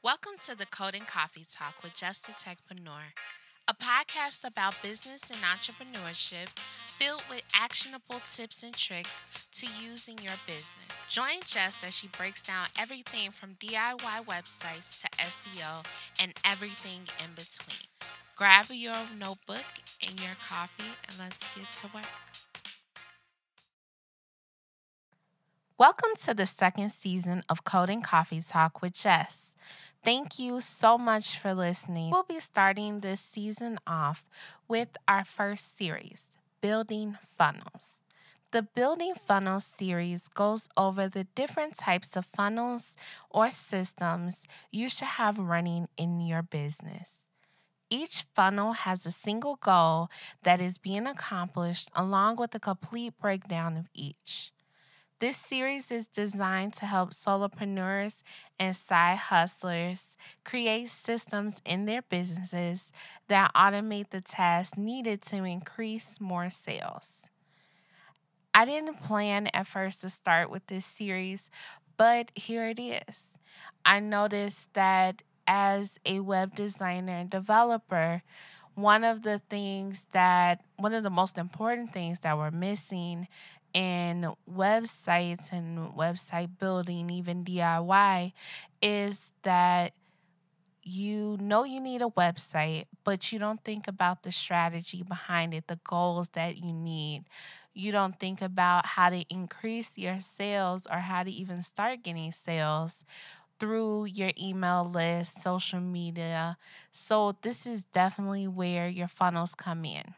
Welcome to the Coding Coffee Talk with Just Techpreneur, a podcast about business and entrepreneurship filled with actionable tips and tricks to use in your business. Join Jess as she breaks down everything from DIY websites to SEO and everything in between. Grab your notebook and your coffee and let's get to work. Welcome to the second season of Coding Coffee Talk with Jess. Thank you so much for listening. We'll be starting this season off with our first series, Building Funnels. The Building Funnels series goes over the different types of funnels or systems you should have running in your business. Each funnel has a single goal that is being accomplished along with a complete breakdown of each. This series is designed to help solopreneurs and side hustlers create systems in their businesses that automate the tasks needed to increase more sales. I didn't plan at first to start with this series, but here it is. I noticed that as a web designer and developer, one of the things that, one of the most important things that we're missing in websites and website building, even DIY, is that you know you need a website, but you don't think about the strategy behind it, the goals that you need. You don't think about how to increase your sales or how to even start getting sales through your email list, social media. So, this is definitely where your funnels come in.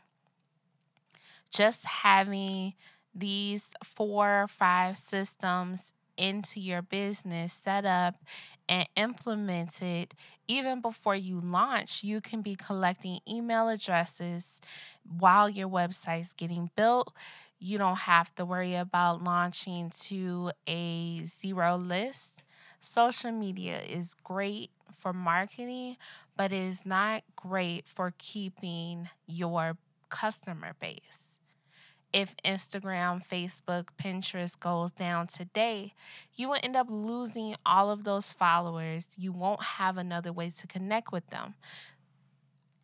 Just having these four or five systems into your business set up and implemented even before you launch you can be collecting email addresses while your website's getting built. You don't have to worry about launching to a zero list. Social media is great for marketing but is not great for keeping your customer base if Instagram, Facebook, Pinterest goes down today, you will end up losing all of those followers. You won't have another way to connect with them.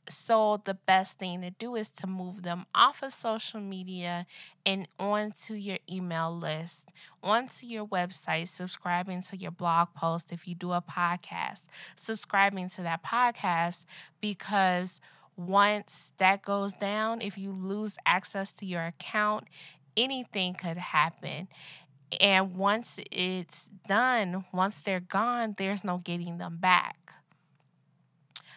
So, the best thing to do is to move them off of social media and onto your email list, onto your website, subscribing to your blog post if you do a podcast, subscribing to that podcast because once that goes down, if you lose access to your account, anything could happen. And once it's done, once they're gone, there's no getting them back.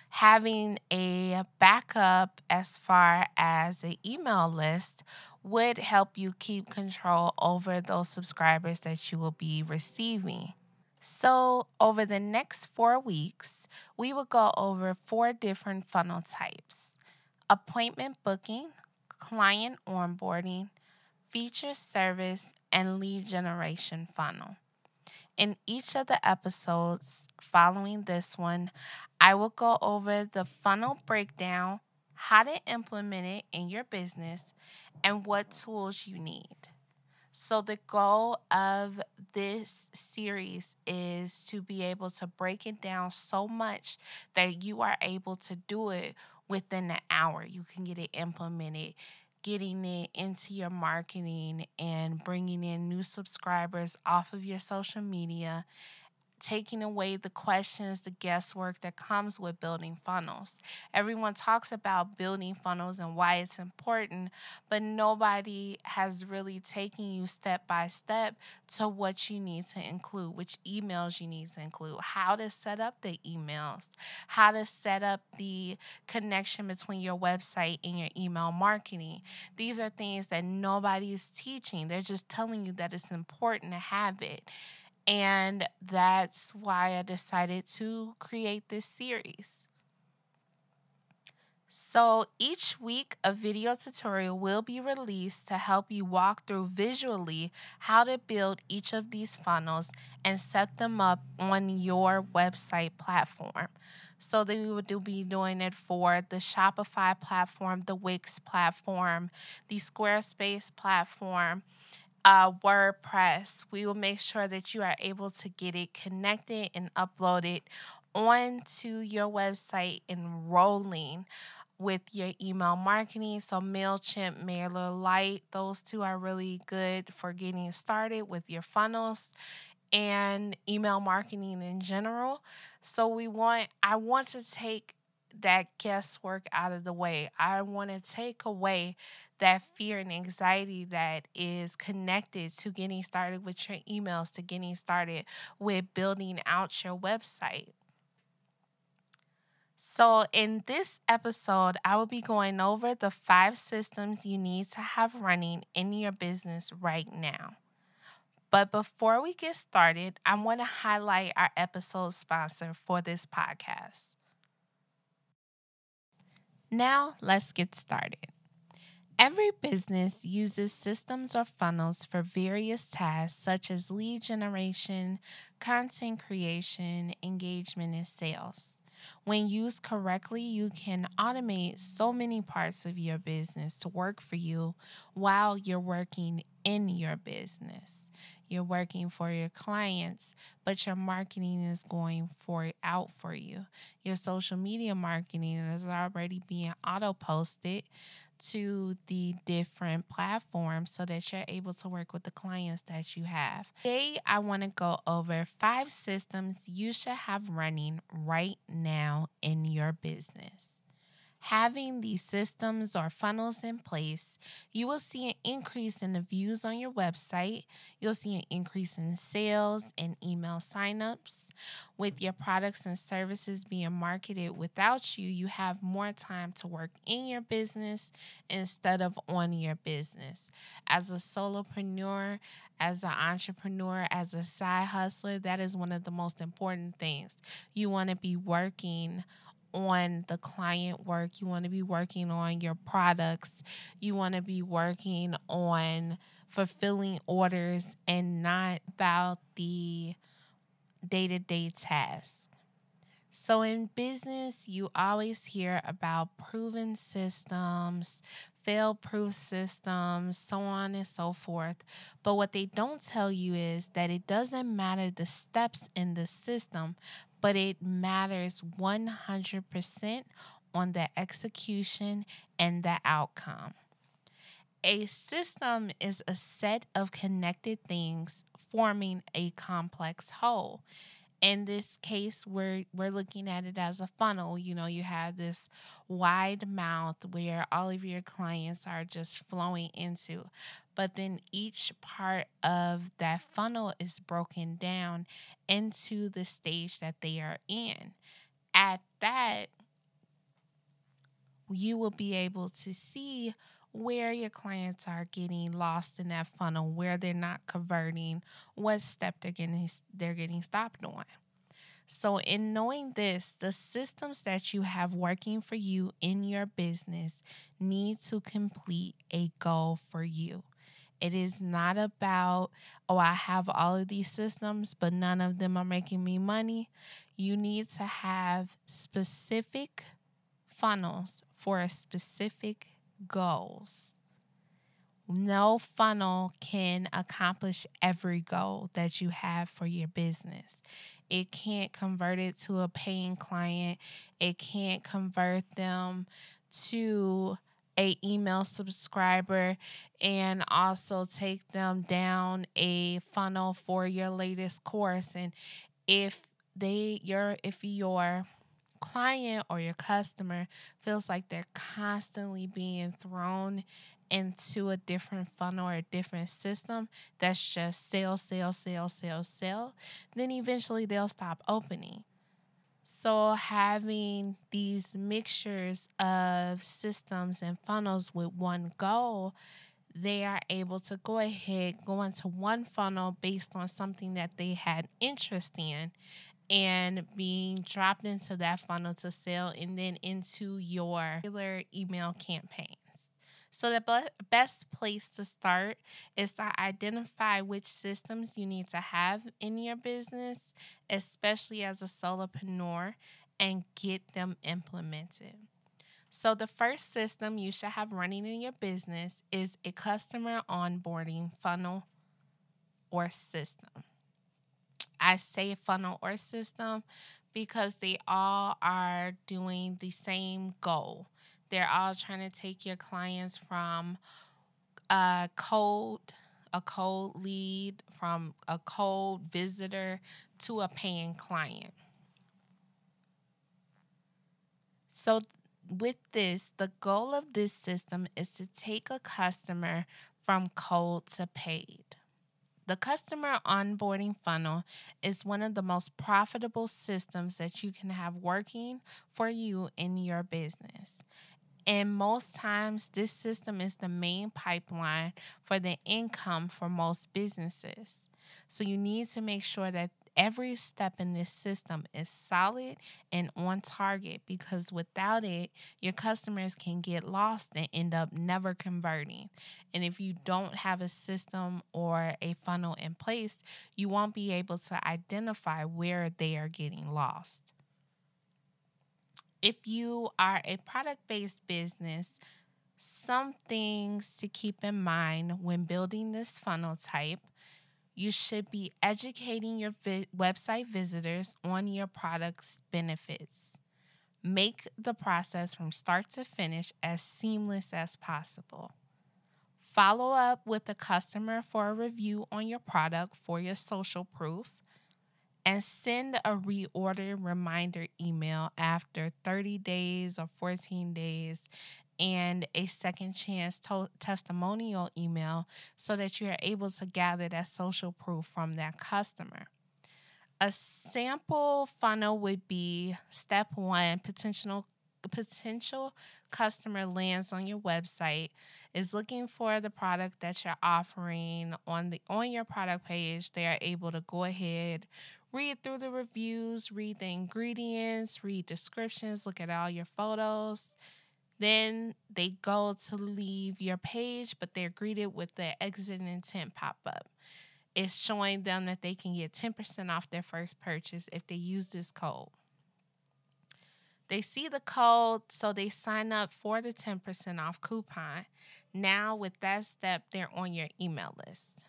Having a backup as far as an email list would help you keep control over those subscribers that you will be receiving. So, over the next four weeks, we will go over four different funnel types appointment booking, client onboarding, feature service, and lead generation funnel. In each of the episodes following this one, I will go over the funnel breakdown, how to implement it in your business, and what tools you need. So, the goal of this series is to be able to break it down so much that you are able to do it within an hour. You can get it implemented, getting it into your marketing and bringing in new subscribers off of your social media taking away the questions, the guesswork that comes with building funnels. Everyone talks about building funnels and why it's important, but nobody has really taken you step by step to what you need to include, which emails you need to include, how to set up the emails, how to set up the connection between your website and your email marketing. These are things that nobody is teaching. They're just telling you that it's important to have it. And that's why I decided to create this series. So each week, a video tutorial will be released to help you walk through visually how to build each of these funnels and set them up on your website platform. So they will be doing it for the Shopify platform, the Wix platform, the Squarespace platform, uh, WordPress. We will make sure that you are able to get it connected and uploaded onto your website and rolling with your email marketing. So, MailChimp, MailerLite, those two are really good for getting started with your funnels and email marketing in general. So, we want, I want to take that guesswork out of the way. I want to take away that fear and anxiety that is connected to getting started with your emails, to getting started with building out your website. So, in this episode, I will be going over the five systems you need to have running in your business right now. But before we get started, I want to highlight our episode sponsor for this podcast. Now, let's get started. Every business uses systems or funnels for various tasks such as lead generation, content creation, engagement, and sales. When used correctly, you can automate so many parts of your business to work for you while you're working in your business. You're working for your clients, but your marketing is going for out for you. Your social media marketing is already being auto posted to the different platforms so that you're able to work with the clients that you have. Today, I want to go over five systems you should have running right now in your business having these systems or funnels in place, you will see an increase in the views on your website. You'll see an increase in sales and email signups. With your products and services being marketed without you, you have more time to work in your business instead of on your business. As a solopreneur, as an entrepreneur, as a side hustler, that is one of the most important things. You want to be working on the client work. You want to be working on your products. You want to be working on fulfilling orders and not about the day to day tasks. So, in business, you always hear about proven systems, fail proof systems, so on and so forth. But what they don't tell you is that it doesn't matter the steps in the system, but it matters 100% on the execution and the outcome. A system is a set of connected things forming a complex whole in this case we're we're looking at it as a funnel you know you have this wide mouth where all of your clients are just flowing into but then each part of that funnel is broken down into the stage that they are in at that you will be able to see where your clients are getting lost in that funnel, where they're not converting, what step they're getting they're getting stopped on. So, in knowing this, the systems that you have working for you in your business need to complete a goal for you. It is not about, oh, I have all of these systems, but none of them are making me money. You need to have specific funnels for specific goals. No funnel can accomplish every goal that you have for your business. It can't convert it to a paying client. It can't convert them to a email subscriber and also take them down a funnel for your latest course and if they your if your client or your customer feels like they're constantly being thrown into a different funnel or a different system that's just sale, sale, sale, sale, sale, then eventually they'll stop opening. So, having these mixtures of systems and funnels with one goal, they are able to go ahead, go into one funnel based on something that they had interest in and being dropped into that funnel to sell and then into your regular email campaigns. So, the best place to start is to identify which systems you need to have in your business, especially as a solopreneur, and get them implemented. So, the first system you should have running in your business is a customer onboarding funnel or system. I say funnel or system because they all are doing the same goal. They're all trying to take your clients from a cold a cold lead from a cold visitor to a paying client. So with this, the goal of this system is to take a customer from cold to paid. The customer onboarding funnel is one of the most profitable systems that you can have working for you in your business. And most times, this system is the main pipeline for the income for most businesses. So, you need to make sure that every step in this system is solid and on target because without it, your customers can get lost and end up never converting. And if you don't have a system or a funnel in place, you won't be able to identify where they are getting lost. If you are a product based business, some things to keep in mind when building this funnel type you should be educating your vi- website visitors on your product's benefits. Make the process from start to finish as seamless as possible. Follow up with the customer for a review on your product for your social proof. And send a reorder reminder email after 30 days or 14 days and a second chance to- testimonial email so that you're able to gather that social proof from that customer. A sample funnel would be step one potential potential customer lands on your website is looking for the product that you're offering on the on your product page they are able to go ahead read through the reviews read the ingredients read descriptions look at all your photos then they go to leave your page, but they're greeted with the exit intent pop up. It's showing them that they can get 10% off their first purchase if they use this code. They see the code, so they sign up for the 10% off coupon. Now, with that step, they're on your email list.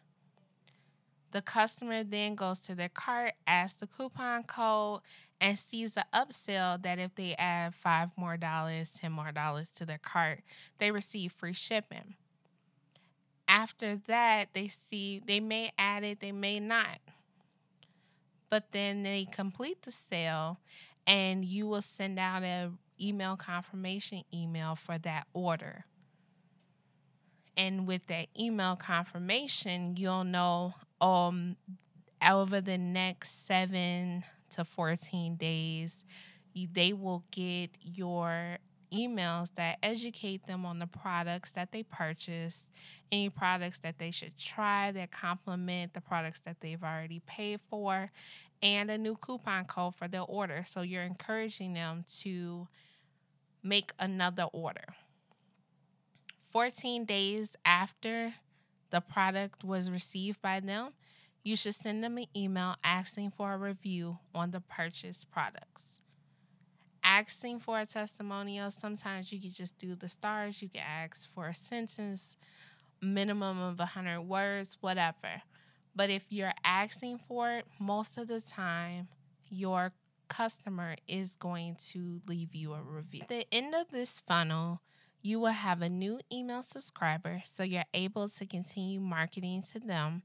The customer then goes to their cart, asks the coupon code, and sees the upsell that if they add five more dollars, ten more dollars to their cart, they receive free shipping. After that, they see they may add it, they may not. But then they complete the sale and you will send out a email confirmation email for that order. And with that email confirmation, you'll know um over the next 7 to 14 days, they will get your emails that educate them on the products that they purchased, any products that they should try that complement the products that they've already paid for, and a new coupon code for their order. So you're encouraging them to make another order. 14 days after the product was received by them, you should send them an email asking for a review on the purchased products. Asking for a testimonial, sometimes you can just do the stars, you can ask for a sentence, minimum of 100 words, whatever. But if you're asking for it, most of the time, your customer is going to leave you a review. At the end of this funnel, you will have a new email subscriber, so you're able to continue marketing to them.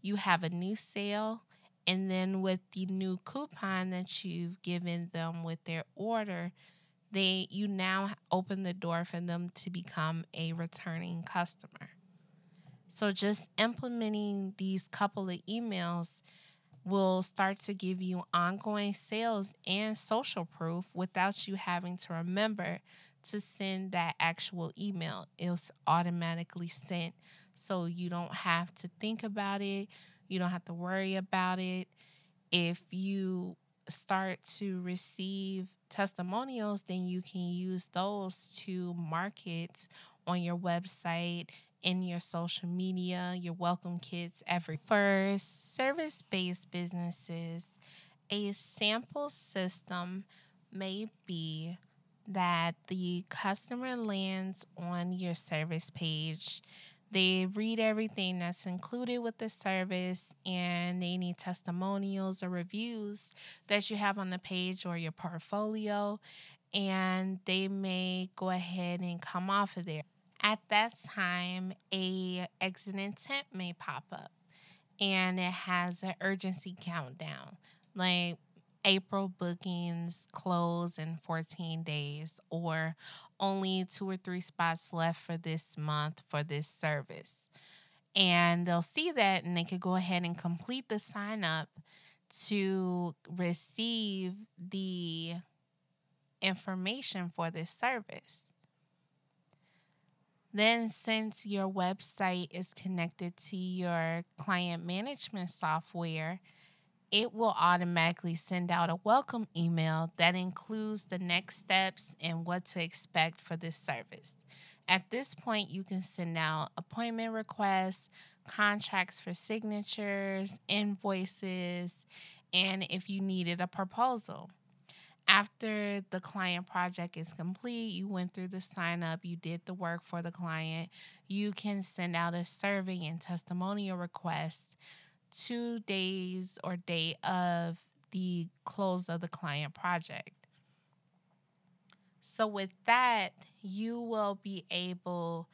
You have a new sale and then with the new coupon that you've given them with their order they you now open the door for them to become a returning customer. So just implementing these couple of emails will start to give you ongoing sales and social proof without you having to remember to send that actual email. It's automatically sent so you don't have to think about it. You don't have to worry about it. If you start to receive testimonials, then you can use those to market on your website, in your social media, your welcome kits, every. For service based businesses, a sample system may be that the customer lands on your service page They read everything that's included with the service and they need testimonials or reviews that you have on the page or your portfolio. And they may go ahead and come off of there. At that time, a exit intent may pop up and it has an urgency countdown. Like April bookings close in 14 days, or only two or three spots left for this month for this service. And they'll see that and they could go ahead and complete the sign up to receive the information for this service. Then, since your website is connected to your client management software, it will automatically send out a welcome email that includes the next steps and what to expect for this service. At this point, you can send out appointment requests, contracts for signatures, invoices, and if you needed a proposal. After the client project is complete, you went through the sign up, you did the work for the client, you can send out a survey and testimonial request two days or day of the close of the client project. So, with that, you will be able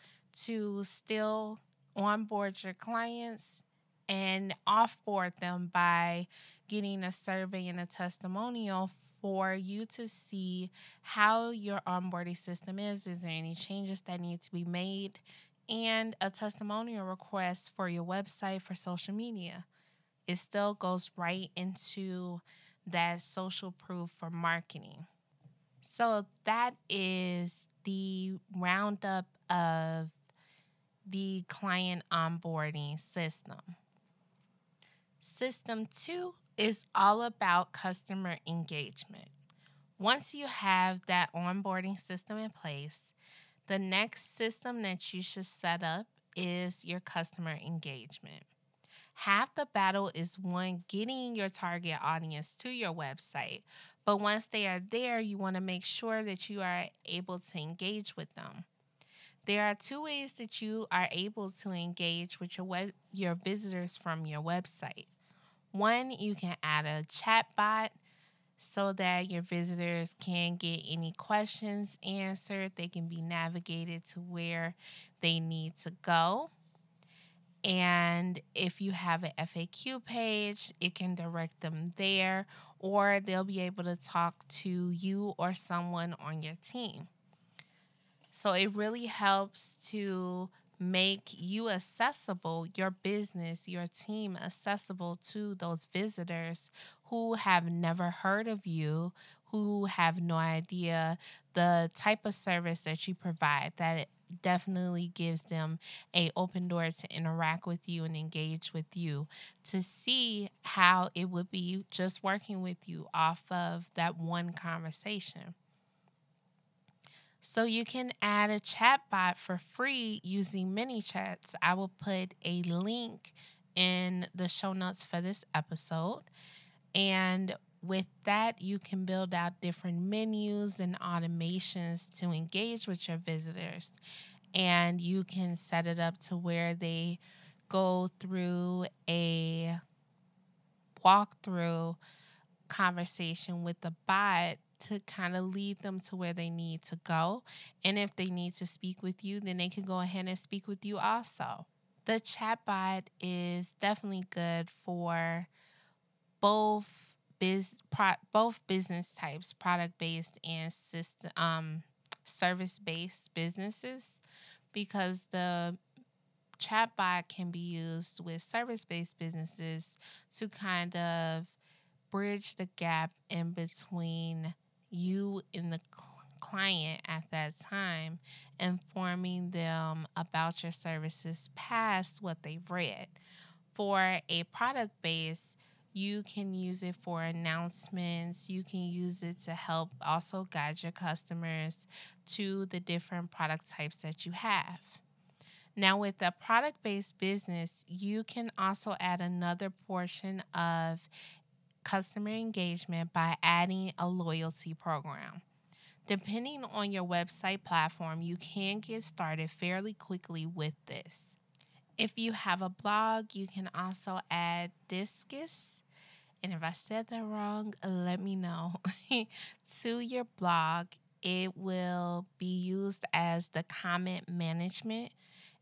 to still onboard your clients and offboard them by getting a survey and a testimonial for you to see how your onboarding system is. Is there any changes that need to be made? And a testimonial request for your website for social media. It still goes right into that social proof for marketing. So that is the roundup of the client onboarding system. System two is all about customer engagement. Once you have that onboarding system in place, the next system that you should set up is your customer engagement. Half the battle is one getting your target audience to your website. But once they are there, you want to make sure that you are able to engage with them. There are two ways that you are able to engage with your web, your visitors from your website. One, you can add a chat bot so that your visitors can get any questions answered. They can be navigated to where they need to go. And if you have an FAQ page, it can direct them there, or they'll be able to talk to you or someone on your team. So it really helps to make you accessible, your business, your team accessible to those visitors who have never heard of you, who have no idea the type of service that you provide that definitely gives them a open door to interact with you and engage with you to see how it would be just working with you off of that one conversation. So you can add a chat bot for free using ManyChats. I will put a link in the show notes for this episode. And with that, you can build out different menus and automations to engage with your visitors. And you can set it up to where they go through a walkthrough conversation with the bot to kind of lead them to where they need to go. And if they need to speak with you, then they can go ahead and speak with you also. The chatbot is definitely good for both biz pro, both business types, product based and system um, service based businesses, because the chatbot can be used with service based businesses to kind of bridge the gap in between you and the client at that time, informing them about your services past what they've read. For a product base, you can use it for announcements. You can use it to help also guide your customers to the different product types that you have. Now, with a product based business, you can also add another portion of customer engagement by adding a loyalty program. Depending on your website platform, you can get started fairly quickly with this. If you have a blog, you can also add Disqus. And if I said that wrong, let me know. to your blog, it will be used as the comment management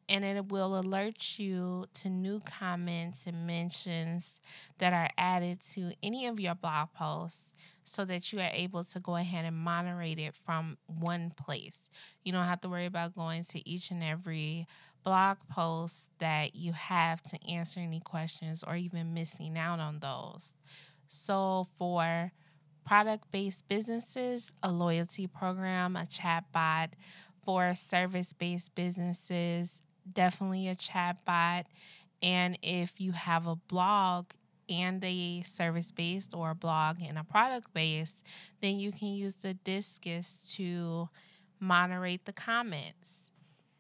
and it will alert you to new comments and mentions that are added to any of your blog posts so that you are able to go ahead and moderate it from one place. You don't have to worry about going to each and every blog posts that you have to answer any questions or even missing out on those. So, for product based businesses, a loyalty program, a chat bot. For service based businesses, definitely a chat bot. And if you have a blog and a service based or a blog and a product based, then you can use the Disqus to moderate the comments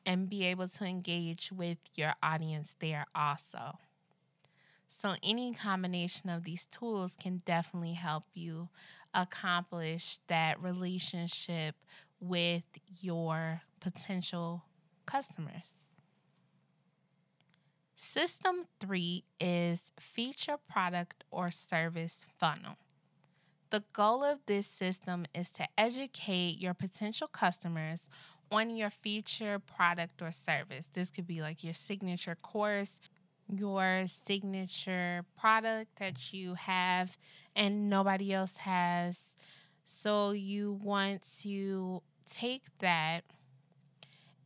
and be able to engage with your audience there also. So, any combination of these tools can definitely help you accomplish that relationship with your potential customers. System three is feature product or service funnel. The goal of this system is to educate your potential customers on your feature product or service. This could be like your signature course, your signature product that you have and nobody else has. So you want to take that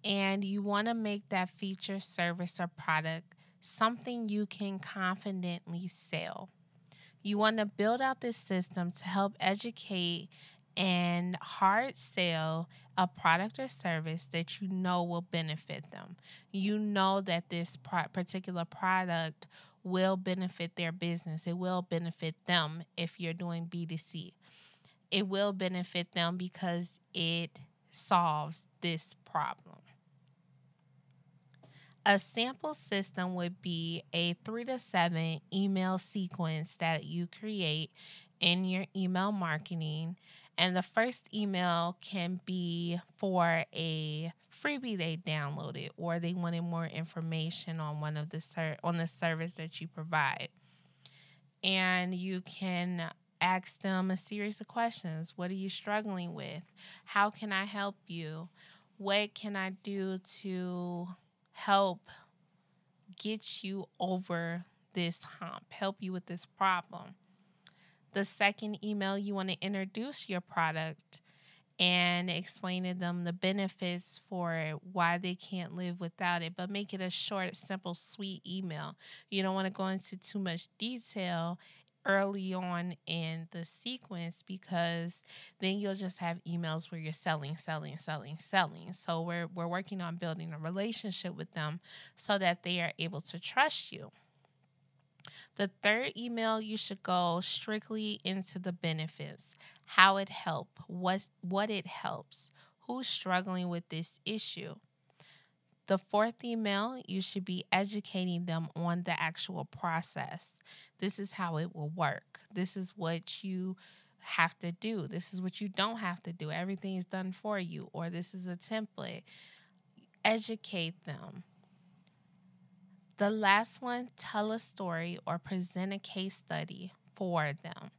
and you want to make that feature, service, or product something you can confidently sell. You want to build out this system to help educate and hard sell a product or service that you know will benefit them. You know that this particular product will benefit their business, it will benefit them if you're doing B2C. It will benefit them because it solves this problem. A sample system would be a three to seven email sequence that you create in your email marketing and the first email can be for a freebie they downloaded or they wanted more information on one of the ser- on the service that you provide. And you can ask them a series of questions. What are you struggling with? How can I help you? What can I do to help get you over this hump, help you with this problem? The second email, you want to introduce your product and explain to them the benefits for it, why they can't live without it, but make it a short, simple, sweet email. You don't want to go into too much detail early on in the sequence because then you'll just have emails where you're selling, selling, selling, selling. So we're we're working on building a relationship with them so that they are able to trust you. The third email, you should go strictly into the benefits, how it help, what what it helps, who's struggling with this issue. The fourth email, you should be educating them on the actual process. This is how it will work. This is what you have to do. This is what you don't have to do. Everything is done for you, or this is a template. Educate them. The last one, tell a story or present a case study for them.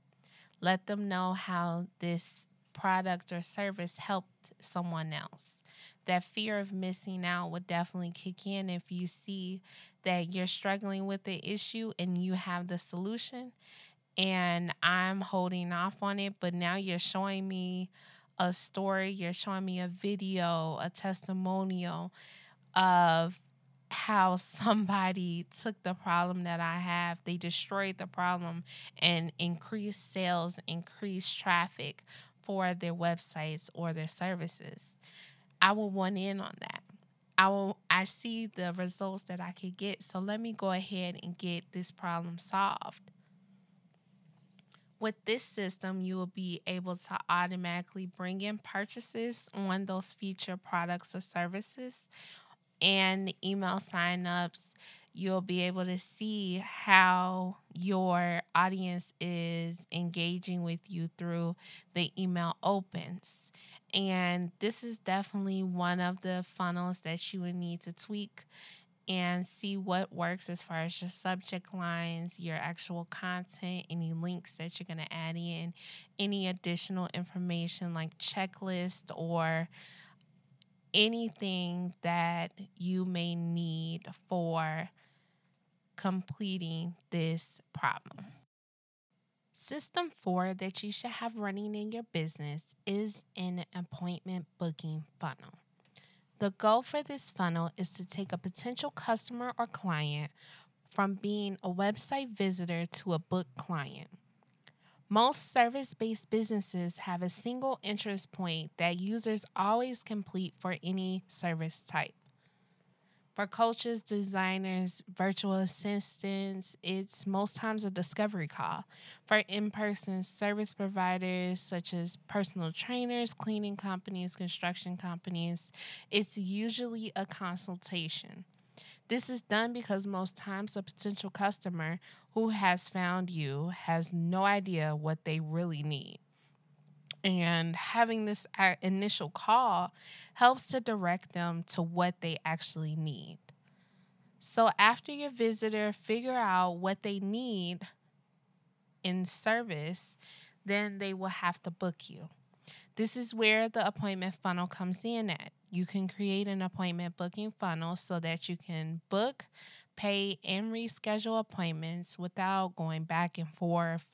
Let them know how this product or service helped someone else. That fear of missing out would definitely kick in if you see that you're struggling with the issue and you have the solution. And I'm holding off on it, but now you're showing me a story, you're showing me a video, a testimonial of how somebody took the problem that I have, they destroyed the problem and increased sales, increased traffic for their websites or their services. I will want in on that. I will I see the results that I could get. So let me go ahead and get this problem solved. With this system, you will be able to automatically bring in purchases on those feature products or services and the email signups, you'll be able to see how your audience is engaging with you through the email opens. And this is definitely one of the funnels that you would need to tweak and see what works as far as your subject lines, your actual content, any links that you're going to add in, any additional information like checklist or anything that you may need for completing this problem. System four that you should have running in your business is an appointment booking funnel. The goal for this funnel is to take a potential customer or client from being a website visitor to a book client. Most service based businesses have a single interest point that users always complete for any service type. For coaches, designers, virtual assistants, it's most times a discovery call. For in person service providers, such as personal trainers, cleaning companies, construction companies, it's usually a consultation. This is done because most times a potential customer who has found you has no idea what they really need. And having this uh, initial call helps to direct them to what they actually need. So, after your visitor figure out what they need in service, then they will have to book you. This is where the appointment funnel comes in at. You can create an appointment booking funnel so that you can book, pay, and reschedule appointments without going back and forth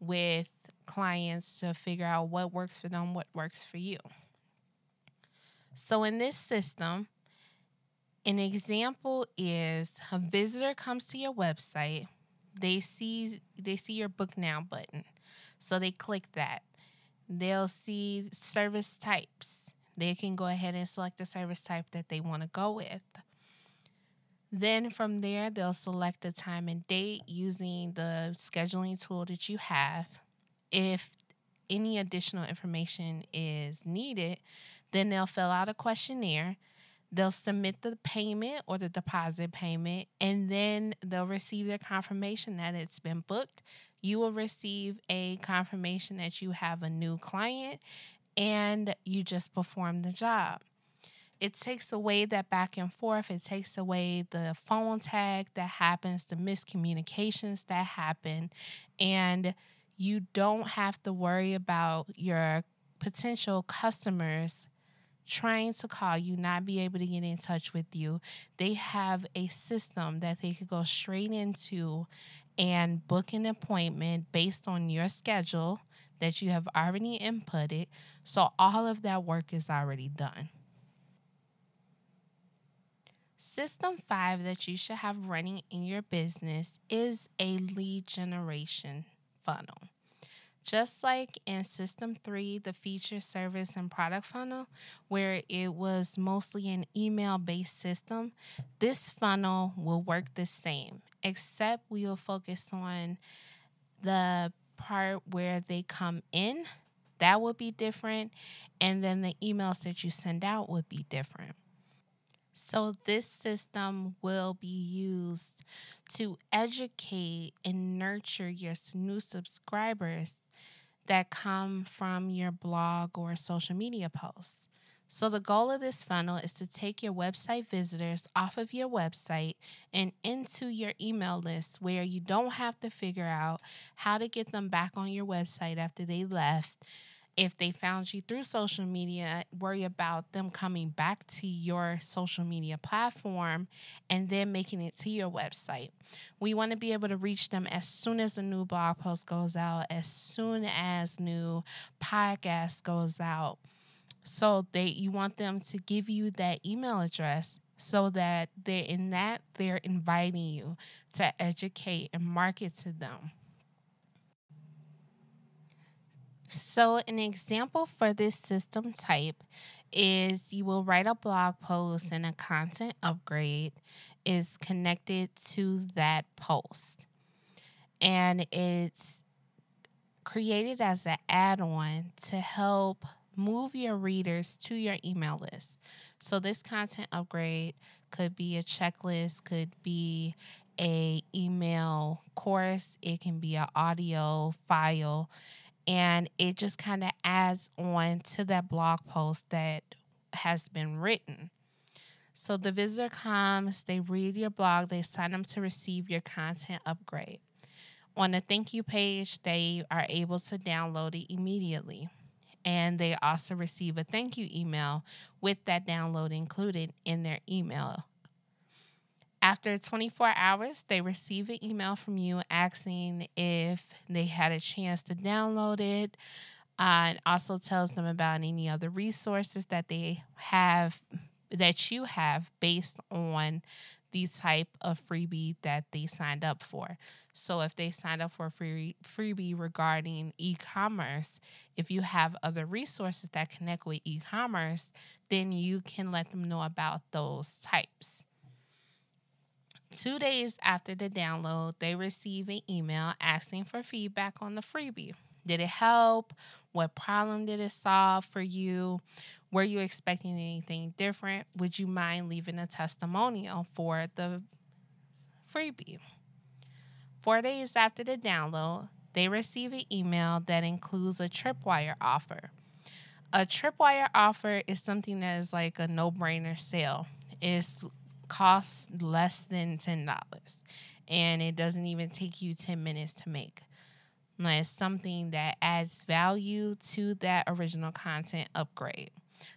with clients to figure out what works for them, what works for you. So, in this system, an example is a visitor comes to your website, they see they see your book now button. So they click that. They'll see service types. They can go ahead and select the service type that they want to go with. Then from there, they'll select the time and date using the scheduling tool that you have. If any additional information is needed, then they'll fill out a questionnaire. They'll submit the payment or the deposit payment, and then they'll receive their confirmation that it's been booked. You will receive a confirmation that you have a new client and you just perform the job. It takes away that back and forth. It takes away the phone tag that happens, the miscommunications that happen, and you don't have to worry about your potential customers trying to call you, not be able to get in touch with you. They have a system that they could go straight into and book an appointment based on your schedule that you have already inputted. So all of that work is already done. System five that you should have running in your business is a lead generation funnel. Just like in System 3, the feature, service, and product funnel, where it was mostly an email based system, this funnel will work the same, except we will focus on the part where they come in. That would be different. And then the emails that you send out would be different. So, this system will be used to educate and nurture your new subscribers that come from your blog or social media posts. So, the goal of this funnel is to take your website visitors off of your website and into your email list where you don't have to figure out how to get them back on your website after they left if they found you through social media, worry about them coming back to your social media platform and then making it to your website. We want to be able to reach them as soon as a new blog post goes out, as soon as new podcast goes out. So they you want them to give you that email address so that they're in that they're inviting you to educate and market to them. So, an example for this system type is you will write a blog post and a content upgrade is connected to that post. And it's created as an add on to help move your readers to your email list. So this content upgrade could be a checklist, could be a email course, it can be an audio file and it just kind of adds on to that blog post that has been written. So the visitor comes, they read your blog, they sign up to receive your content upgrade. On the thank you page, they are able to download it immediately. And they also receive a thank you email with that download included in their email. After 24 hours, they receive an email from you asking if they had a chance to download it. Uh, and also tells them about any other resources that they have that you have based on the type of freebie that they signed up for. So if they signed up for a free freebie regarding e-commerce, if you have other resources that connect with e-commerce, then you can let them know about those types. Two days after the download, they receive an email asking for feedback on the freebie. Did it help? What problem did it solve for you? Were you expecting anything different? Would you mind leaving a testimonial for the freebie? Four days after the download, they receive an email that includes a Tripwire offer. A Tripwire offer is something that is like a no brainer sale. It costs less than $10 and it doesn't even take you 10 minutes to make. it's something that adds value to that original content upgrade.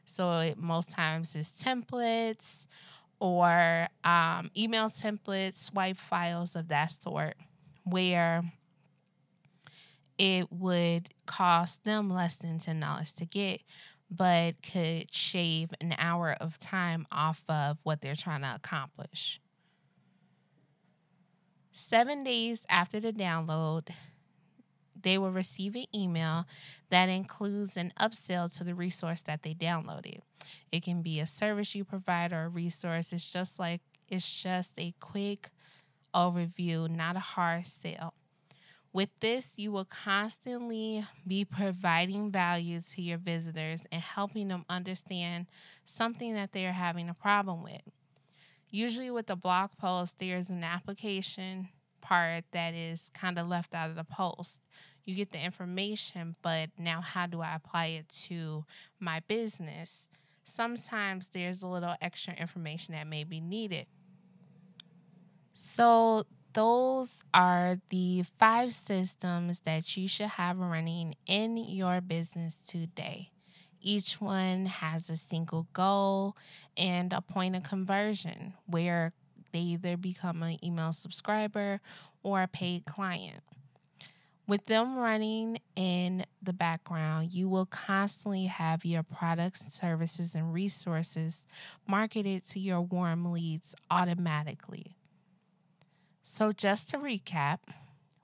So it most times it's templates or um, email templates, swipe files of that sort, where it would cost them less than $10 to get, but could shave an hour of time off of what they're trying to accomplish. Seven days after the download, they will receive an email that includes an upsell to the resource that they downloaded. It can be a service you provide or a resource. It's just like it's just a quick overview, not a hard sell. With this, you will constantly be providing value to your visitors and helping them understand something that they are having a problem with. Usually, with a blog post, there's an application part that is kind of left out of the post you get the information, but now how do I apply it to my business? Sometimes there's a little extra information that may be needed. So, those are the five systems that you should have running in your business today. Each one has a single goal and a point of conversion where they either become an email subscriber or a paid client. With them running in the background, you will constantly have your products, services, and resources marketed to your warm leads automatically. So, just to recap,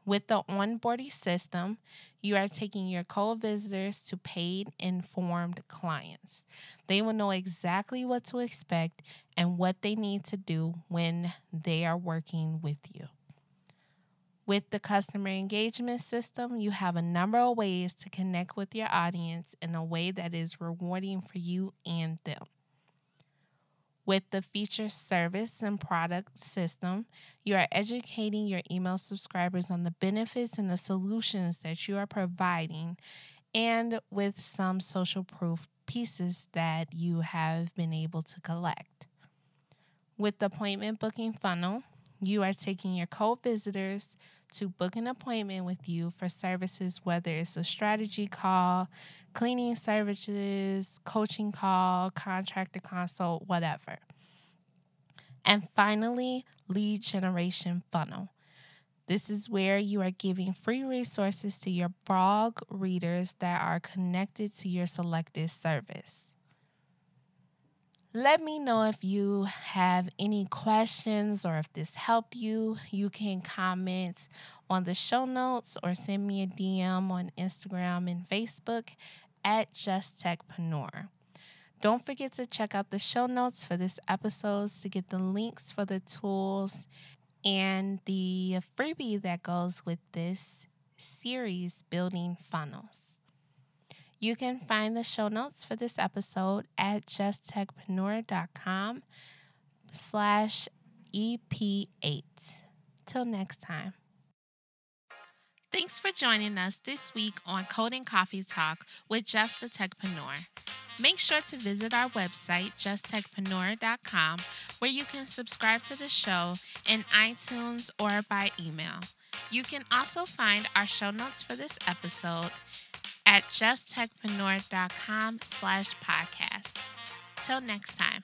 with the onboarding system, you are taking your cold visitors to paid informed clients. They will know exactly what to expect and what they need to do when they are working with you. With the customer engagement system, you have a number of ways to connect with your audience in a way that is rewarding for you and them. With the feature service and product system, you are educating your email subscribers on the benefits and the solutions that you are providing, and with some social proof pieces that you have been able to collect. With the appointment booking funnel, you are taking your cold visitors to book an appointment with you for services, whether it's a strategy call, cleaning services, coaching call, contractor consult, whatever. And finally, lead generation funnel. This is where you are giving free resources to your blog readers that are connected to your selected service. Let me know if you have any questions or if this helped you. You can comment on the show notes or send me a DM on Instagram and Facebook at Just Techpreneur. Don't forget to check out the show notes for this episode to get the links for the tools and the freebie that goes with this series, Building Funnels. You can find the show notes for this episode at justtechpreneur.com slash EP8. Till next time. Thanks for joining us this week on Coding Coffee Talk with Just a Techpreneur. Make sure to visit our website, justtechpreneur.com, where you can subscribe to the show in iTunes or by email. You can also find our show notes for this episode at justtechpreneur.com slash podcast. Till next time.